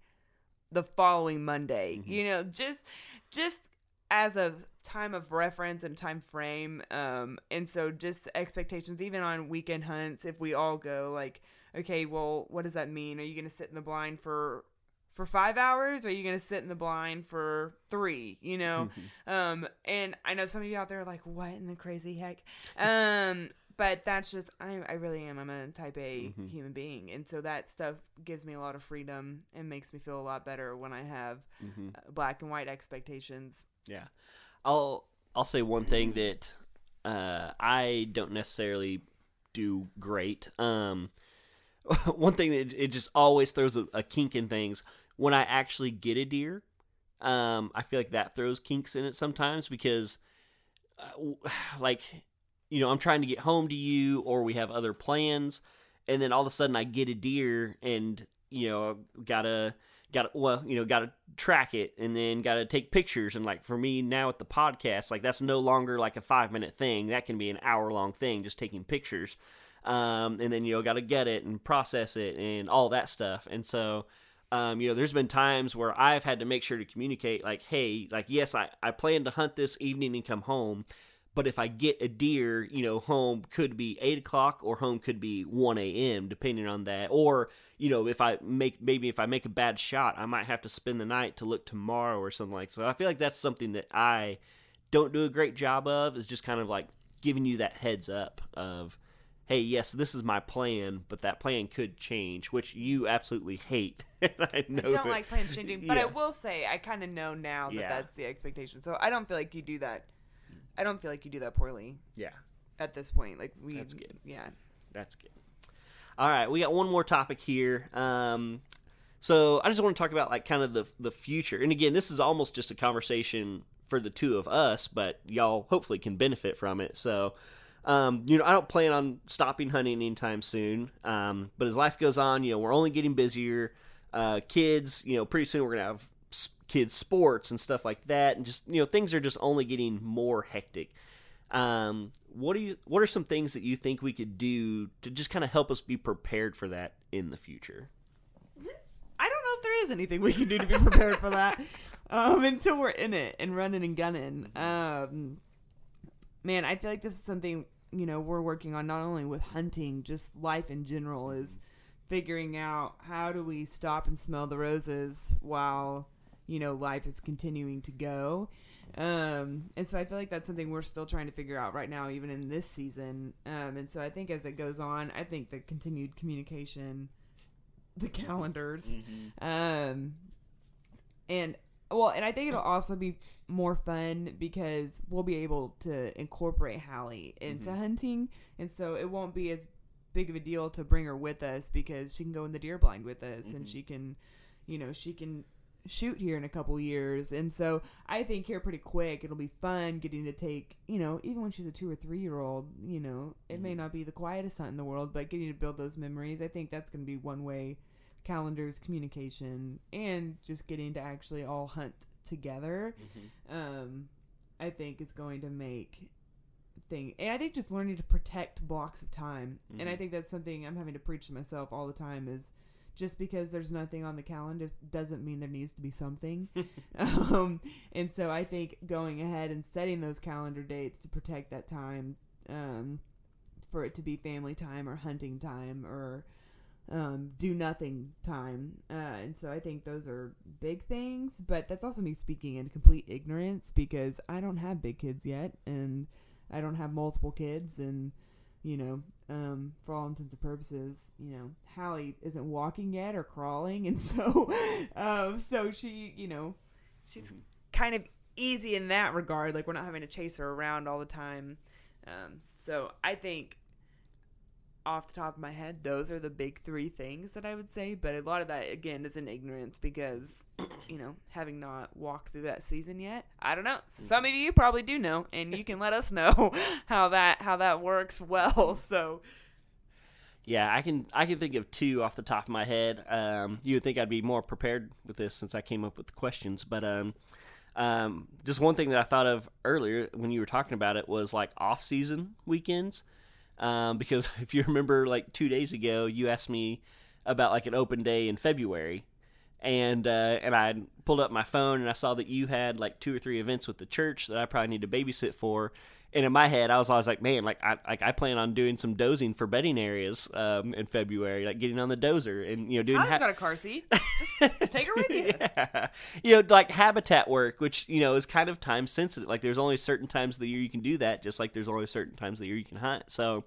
the following Monday. Mm-hmm. You know, just just as a time of reference and time frame. Um, and so just expectations, even on weekend hunts, if we all go, like, okay, well, what does that mean? Are you going to sit in the blind for for five hours or are you going to sit in the blind for three you know um and i know some of you out there are like what in the crazy heck um but that's just I, I really am i'm a type a mm-hmm. human being and so that stuff gives me a lot of freedom and makes me feel a lot better when i have mm-hmm. uh, black and white expectations yeah. I'll i'll say one thing that uh i don't necessarily do great. Um one thing that it just always throws a, a kink in things. When I actually get a deer, um, I feel like that throws kinks in it sometimes because, uh, like, you know, I'm trying to get home to you or we have other plans, and then all of a sudden I get a deer and you know gotta gotta well you know gotta track it and then gotta take pictures. And like for me now with the podcast like that's no longer like a five minute thing. That can be an hour long thing just taking pictures. Um, and then you know gotta get it and process it and all that stuff. And so um, you know, there's been times where I've had to make sure to communicate, like, hey, like, yes, I, I plan to hunt this evening and come home, but if I get a deer, you know, home could be eight o'clock or home could be one a.m. depending on that. Or you know, if I make maybe if I make a bad shot, I might have to spend the night to look tomorrow or something like. So I feel like that's something that I don't do a great job of. Is just kind of like giving you that heads up of, hey, yes, this is my plan, but that plan could change, which you absolutely hate. I know I don't that- like plans changing, but I will say I kind of know now that Yeah. that's the expectation. So I don't feel like you do that. I don't feel like you do that poorly Yeah. at this point. Like we, That's good. Yeah. That's good. All right, we got one more topic here. Um, so I just want to talk about like kind of the the future. And again, this is almost just a conversation for the two of us, but y'all hopefully can benefit from it. So, um, you know, I don't plan on stopping hunting anytime soon. Um, but as life goes on, you know, we're only getting busier. Uh, kids, you know, pretty soon we're gonna have kids sports and stuff like that, and just you know, things are just only getting more hectic. Um, what do you? What are some things that you think we could do to just kind of help us be prepared for that in the future? I don't know if there is anything we can do to be prepared for that um, until we're in it and running and gunning. Um, man, I feel like this is something you know we're working on not only with hunting, just life in general is figuring out how do we stop and smell the roses while you know life is continuing to go. Um, and so I feel like that's something we're still trying to figure out right now, even in this season. Um, and so I think as it goes on, I think the continued communication, the calendars, um, and well, and I think it'll also be more fun because we'll be able to incorporate Hallie into hunting, and so it won't be as big of a deal to bring her with us because she can go in the deer blind with us, and she can, you know, she can shoot here in a couple years, and so I think here pretty quick it'll be fun getting to take, you know, even when she's a two or three year old, you know, it may mm-hmm. not be the quietest hunt in the world, but getting to build those memories, I think that's going to be one way calendars, communication, and just getting to actually all hunt together. Mm-hmm. Um, I think is going to make thing, and I think just learning to protect blocks of time, and I mm-hmm. think that's something I'm having to preach to myself all the time is. Just because there's nothing on the calendar doesn't mean there needs to be something. um, and so I think going ahead and setting those calendar dates to protect that time, um, for it to be family time or hunting time or um, do nothing time. Uh, and so I think those are big things, but that's also me speaking in complete ignorance because I don't have big kids yet and I don't have multiple kids. And, you know, um, for all intents and purposes, you know, Hallie isn't walking yet or crawling. And so, um, so she, you know, she's kind of easy in that regard. Like we're not having to chase her around all the time. Um, so I think off the top of my head, those are the big three things that I would say. But a lot of that, again, is in ignorance because, you know, having not walked through that season yet, I don't know. Some of you probably do know, and you can let us know how that how that works well. So Yeah, I can I can think of two off the top of my head. Um, you would think I'd be more prepared with this since I came up with the questions, but um, um, just one thing that I thought of earlier when you were talking about it was like off season weekends. Um, because if you remember, like two days ago, you asked me about like an open day in February, and uh, and I pulled up my phone and I saw that you had like two or three events with the church that I probably need to babysit for. And in my head, I was always like, man, like I like I plan on doing some dozing for bedding areas um, in February, like getting on the dozer and you know doing. I've ha- got a car seat. Just take her with you. yeah. You know, like habitat work, which, you know, is kind of time sensitive. Like there's only certain times of the year you can do that, just like there's only certain times of the year you can hunt. So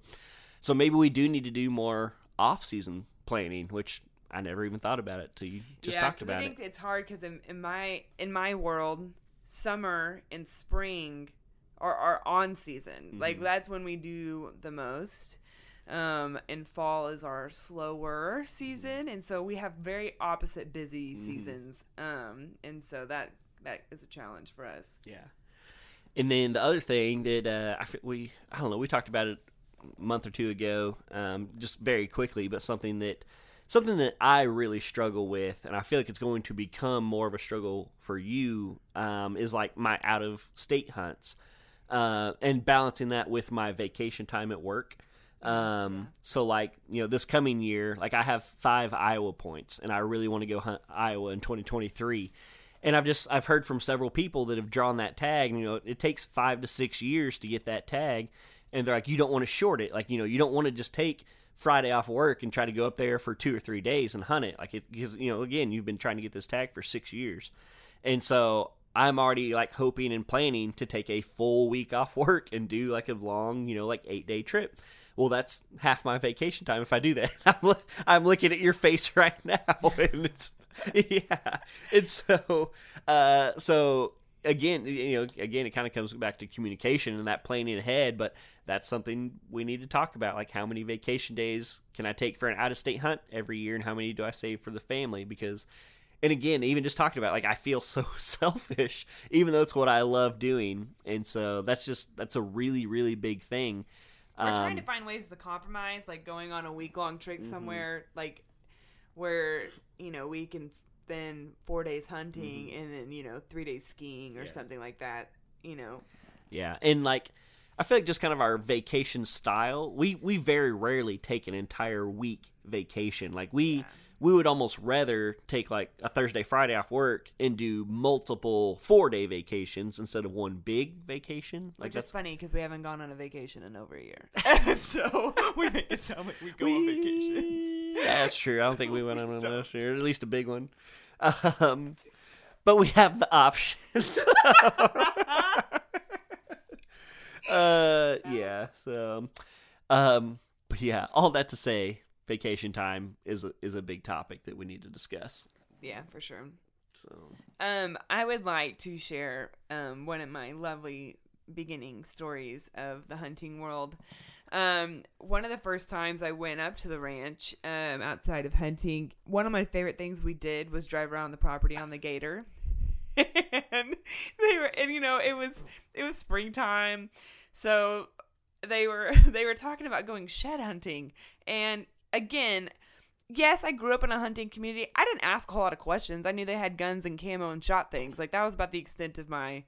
so maybe we do need to do more off season planning, which I never even thought about it till you just yeah, talked about it. I think it. it's hard because in, in my in my world, summer and spring are are on season. Mm-hmm. Like that's when we do the most. Um, and fall is our slower season, and so we have very opposite busy Mm-hmm. seasons. Um, and so that that is a challenge for us. Yeah. And then the other thing that uh, I we I don't know we talked about it a month or two ago, um, just very quickly, but something that something that I really struggle with, and I feel like it's going to become more of a struggle for you, um, is like my out of state hunts, uh, and balancing that with my vacation time at work. Um, so like you know, this coming year, like I have five Iowa points, and I really want to go hunt Iowa in 2023. And I've just I've heard from several people that have drawn that tag. And, you know, it takes five to six years to get that tag, and they're like, you don't want to short it. Like you know, you don't want to just take Friday off work and try to go up there for two or three days and hunt it. Like it because you know, again, you've been trying to get this tag for six years, and so I'm already like hoping and planning to take a full week off work and do like a long, you know, like eight day trip. Well, that's half my vacation time if I do that. I'm, I'm looking at your face right now, and it's yeah. And so, uh, so again, you know, again, it kind of comes back to communication and that planning ahead. But that's something we need to talk about. Like, how many vacation days can I take for an out of state hunt every year, and how many do I save for the family? Because, and again, even just talking about like I feel so selfish, even though it's what I love doing, and so that's just that's a really really big thing. We're trying um, to find ways to compromise, like going on a week long trip mm-hmm. somewhere, like where you know we can spend four days hunting mm-hmm. and then you know three days skiing or something like that. You know, Yeah, and like I feel like just kind of our vacation style. We we very rarely take an entire week vacation. Like we we would almost rather take like a Thursday Friday off work and do multiple four day vacations instead of one big vacation. Like which that's is funny because we haven't gone on a vacation in over a year, so we make it sound like we go on vacation. Yeah, that's true. I don't think we went on one last year, at least a big one. Um, but we have the options. uh, yeah. So, um, but yeah, all that to say, vacation time is a, is a big topic that we need to discuss. Yeah, for sure. So, Um, I would like to share um, one of my lovely beginning stories of the hunting world. Um, one of the first times I went up to the ranch um, outside of hunting, one of my favorite things we did was drive around the property on the gator. and they were, and you know, it was it was springtime, so they were they were talking about going shed hunting, and again, yes, I grew up in a hunting community. I didn't ask a whole lot of questions. I knew they had guns and camo and shot things. Like that was about the extent of my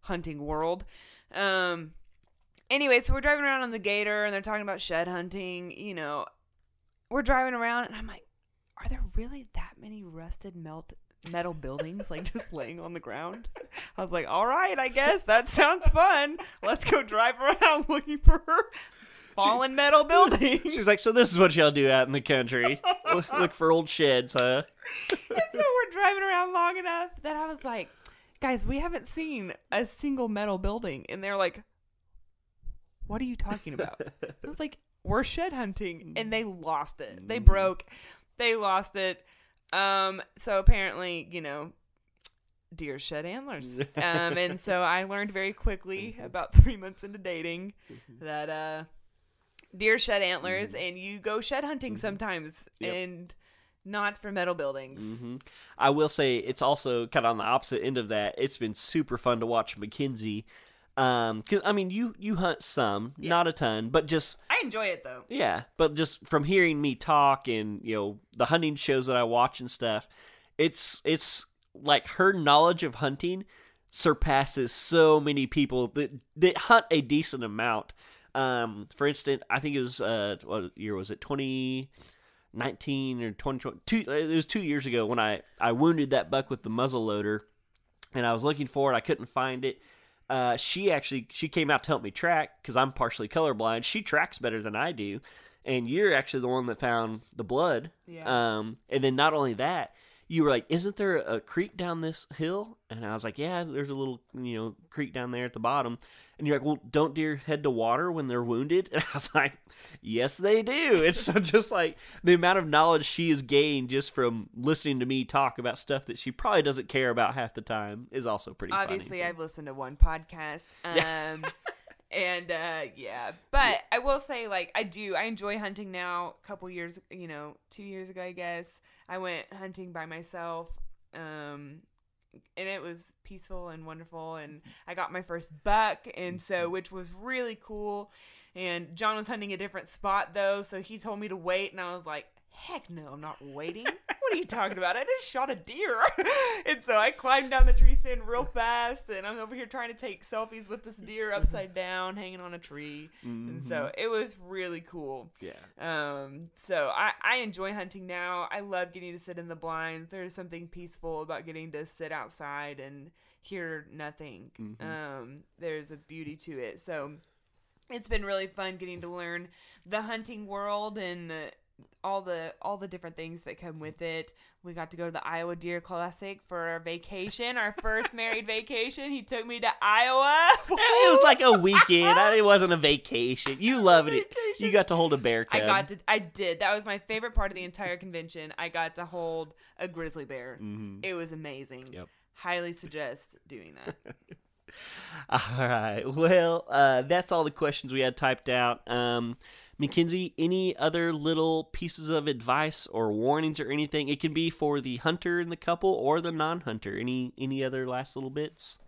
hunting world. Um anyway, so we're driving around on the gator and they're talking about shed hunting, you know. We're driving around and I'm like, are there really that many rusted melt metal buildings like just laying on the ground? I was like, all right, I guess that sounds fun. Let's go drive around looking for fallen metal buildings. she's like, "So this is what y'all do out in the country? look, look for old sheds, huh?" and so we're driving around long enough that I was like, guys, we haven't seen a single metal building. And they're like, what are you talking about? I was like, we're shed hunting. And they lost it. They mm. broke. They lost it. Um, so apparently, you know, deer shed antlers. Um, and so I learned very quickly about three months into dating that, uh, deer shed antlers and you go shed hunting sometimes Yep. and not for metal buildings. hmm I will say it's also kind of on the opposite end of that. It's been super fun to watch Mackenzie. Um, cause I mean, you you hunt some, not a ton, but just I enjoy it though. yeah. But just from hearing me talk and you know the hunting shows that I watch and stuff, it's it's like her knowledge of hunting surpasses so many people that that hunt a decent amount. Um, for instance, I think it was uh, what year was it? Twenty. 19 or 20, two, it was two years ago when I, I wounded that buck with the muzzle loader and I was looking for it. I couldn't find it. Uh, she actually, she came out to help me track cause I'm partially colorblind. She tracks better than I do. And you're actually the one that found the blood. Yeah. Um, and then not only that, you were like, isn't there a creek down this hill? And I was like, yeah, there's a little, you know, creek down there at the bottom. And you're like, well, don't deer head to water when they're wounded? And I was like, yes, they do. It's so just like the amount of knowledge she has gained just from listening to me talk about stuff that she probably doesn't care about half the time is also pretty Obviously, funny. I've listened to one podcast. Um, and uh, yeah, but I will say, like, I do. I enjoy hunting now. A couple years, you know, two years ago, I guess, I went hunting by myself. Um, and it was peaceful and wonderful. And I got my first buck, and so which was really cool. And John was hunting a different spot though, so he told me to wait, and I was like, "Heck no, I'm not waiting. What "What are you talking about? I just shot a deer." and so I climbed down the tree stand real fast, and I'm over here trying to take selfies with this deer upside down, hanging on a tree. And so it was really cool. Yeah. Um, so I, I enjoy hunting now. I love getting to sit in the blinds. There's something peaceful about getting to sit outside and hear nothing. Um, there's a beauty to it. So it's been really fun getting to learn the hunting world and uh, all the all the different things that come with it. We got to go to the Iowa Deer Classic for our vacation, our first married vacation. He took me to Iowa. It was like a weekend. It wasn't a vacation. You loved it. You got to hold a bear I got to. I did. That was my favorite part of the entire convention. I got to hold a grizzly bear. It was amazing. Mm-hmm. Yep. Highly suggest doing that. All right. Well, uh, that's all the questions we had typed out. Um, Mackenzie, any other little pieces of advice or warnings or anything? It can be for the hunter in the couple or the non-hunter. Any any other last little bits?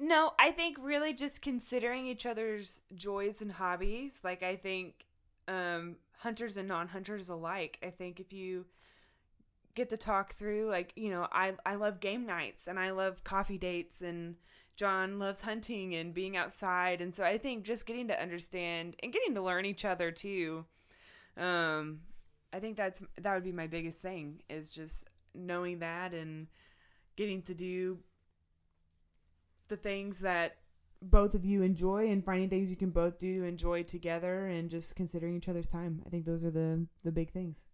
No, I think really just considering each other's joys and hobbies. Like I think um, hunters and non-hunters alike. I think if you get to talk through, like you know, I I love game nights and I love coffee dates and John loves hunting and being outside, and so I think just getting to understand and getting to learn each other too. Um, I think that's that would be my biggest thing is just knowing that and getting to do the things that both of you enjoy and finding things you can both do enjoy together and just considering each other's time. I think those are the the big things.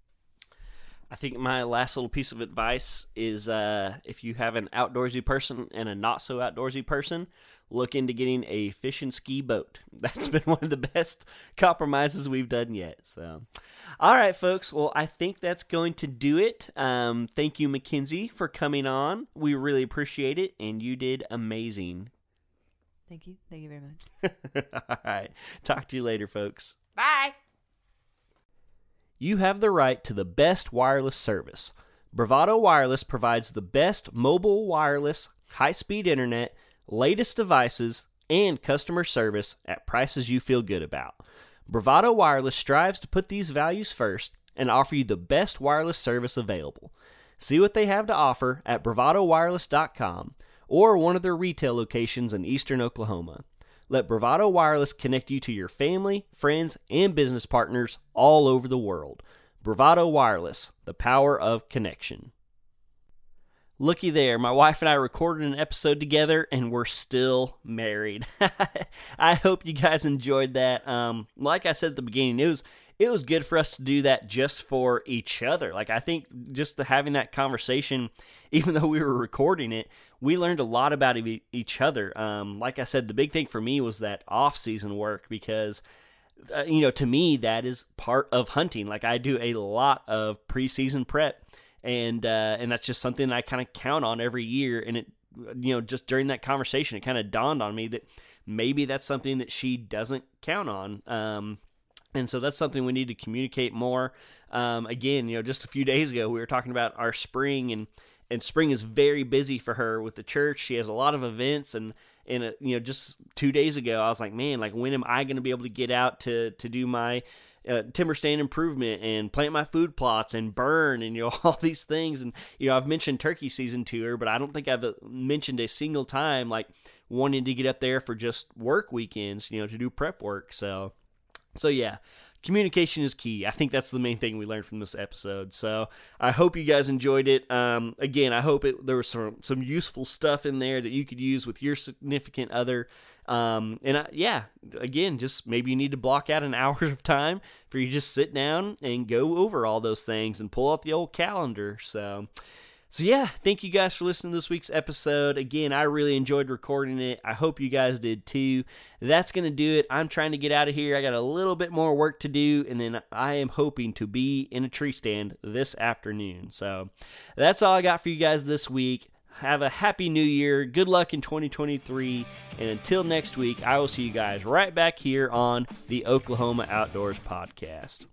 I think my last little piece of advice is uh, if you have an outdoorsy person and a not so outdoorsy person, look into getting a fish and ski boat. That's been one of the best compromises we've done yet. So, all right, folks. Well, I think that's going to do it. Um, thank you, Mackenzie, for coming on. We really appreciate it, and you did amazing. Thank you. Thank you very much. all right. Talk to you later, folks. Bye. You have the right to the best wireless service. Bravado Wireless provides the best mobile wireless, high speed internet, latest devices, and customer service at prices you feel good about. Bravado Wireless strives to put these values first and offer you the best wireless service available. See what they have to offer at bravadowireless.com or one of their retail locations in eastern Oklahoma. Let Bravado Wireless connect you to your family, friends, and business partners all over the world. Bravado Wireless, the power of connection. Looky there, my wife and I recorded an episode together and we're still married. I hope you guys enjoyed that. Um, like I said at the beginning, it was it was good for us to do that just for each other. Like I think just having that conversation, even though we were recording it, we learned a lot about e- each other. Um, like I said, the big thing for me was that off season work because uh, you know, to me, that is part of hunting. Like I do a lot of preseason prep, and uh, and that's just something that I kind of count on every year. And it, you know, just during that conversation, it kind of dawned on me that maybe that's something that she doesn't count on. Um, and so that's something we need to communicate more. Um, again, you know, just a few days ago, we were talking about our spring and and spring is very busy for her with the church. She has a lot of events and and uh, you know just two days ago I was like, man, like when am I going to be able to get out to to do my uh, timber stand improvement and plant my food plots and burn and you know all these things and you know I've mentioned turkey season to her, but I don't think I've uh, mentioned a single time like wanting to get up there for just work weekends, you know, to do prep work. So so yeah, communication is key. I think that's the main thing we learned from this episode. So I hope you guys enjoyed it. Um, again, I hope it, there was some some useful stuff in there that you could use with your significant other. Um, and I, yeah, again, just maybe you need to block out an hour of time for you just sit down and go over all those things and pull out the old calendar. So. So yeah, thank you guys for listening to this week's episode. Again, I really enjoyed recording it. I hope you guys did too. That's going to do it. I'm trying to get out of here. I got a little bit more work to do and then I am hoping to be in a tree stand this afternoon. So, that's all I got for you guys this week. Have a happy new year. Good luck in 2023. And until next week, I will see you guys right back here on the Oklahoma Outdoors Podcast.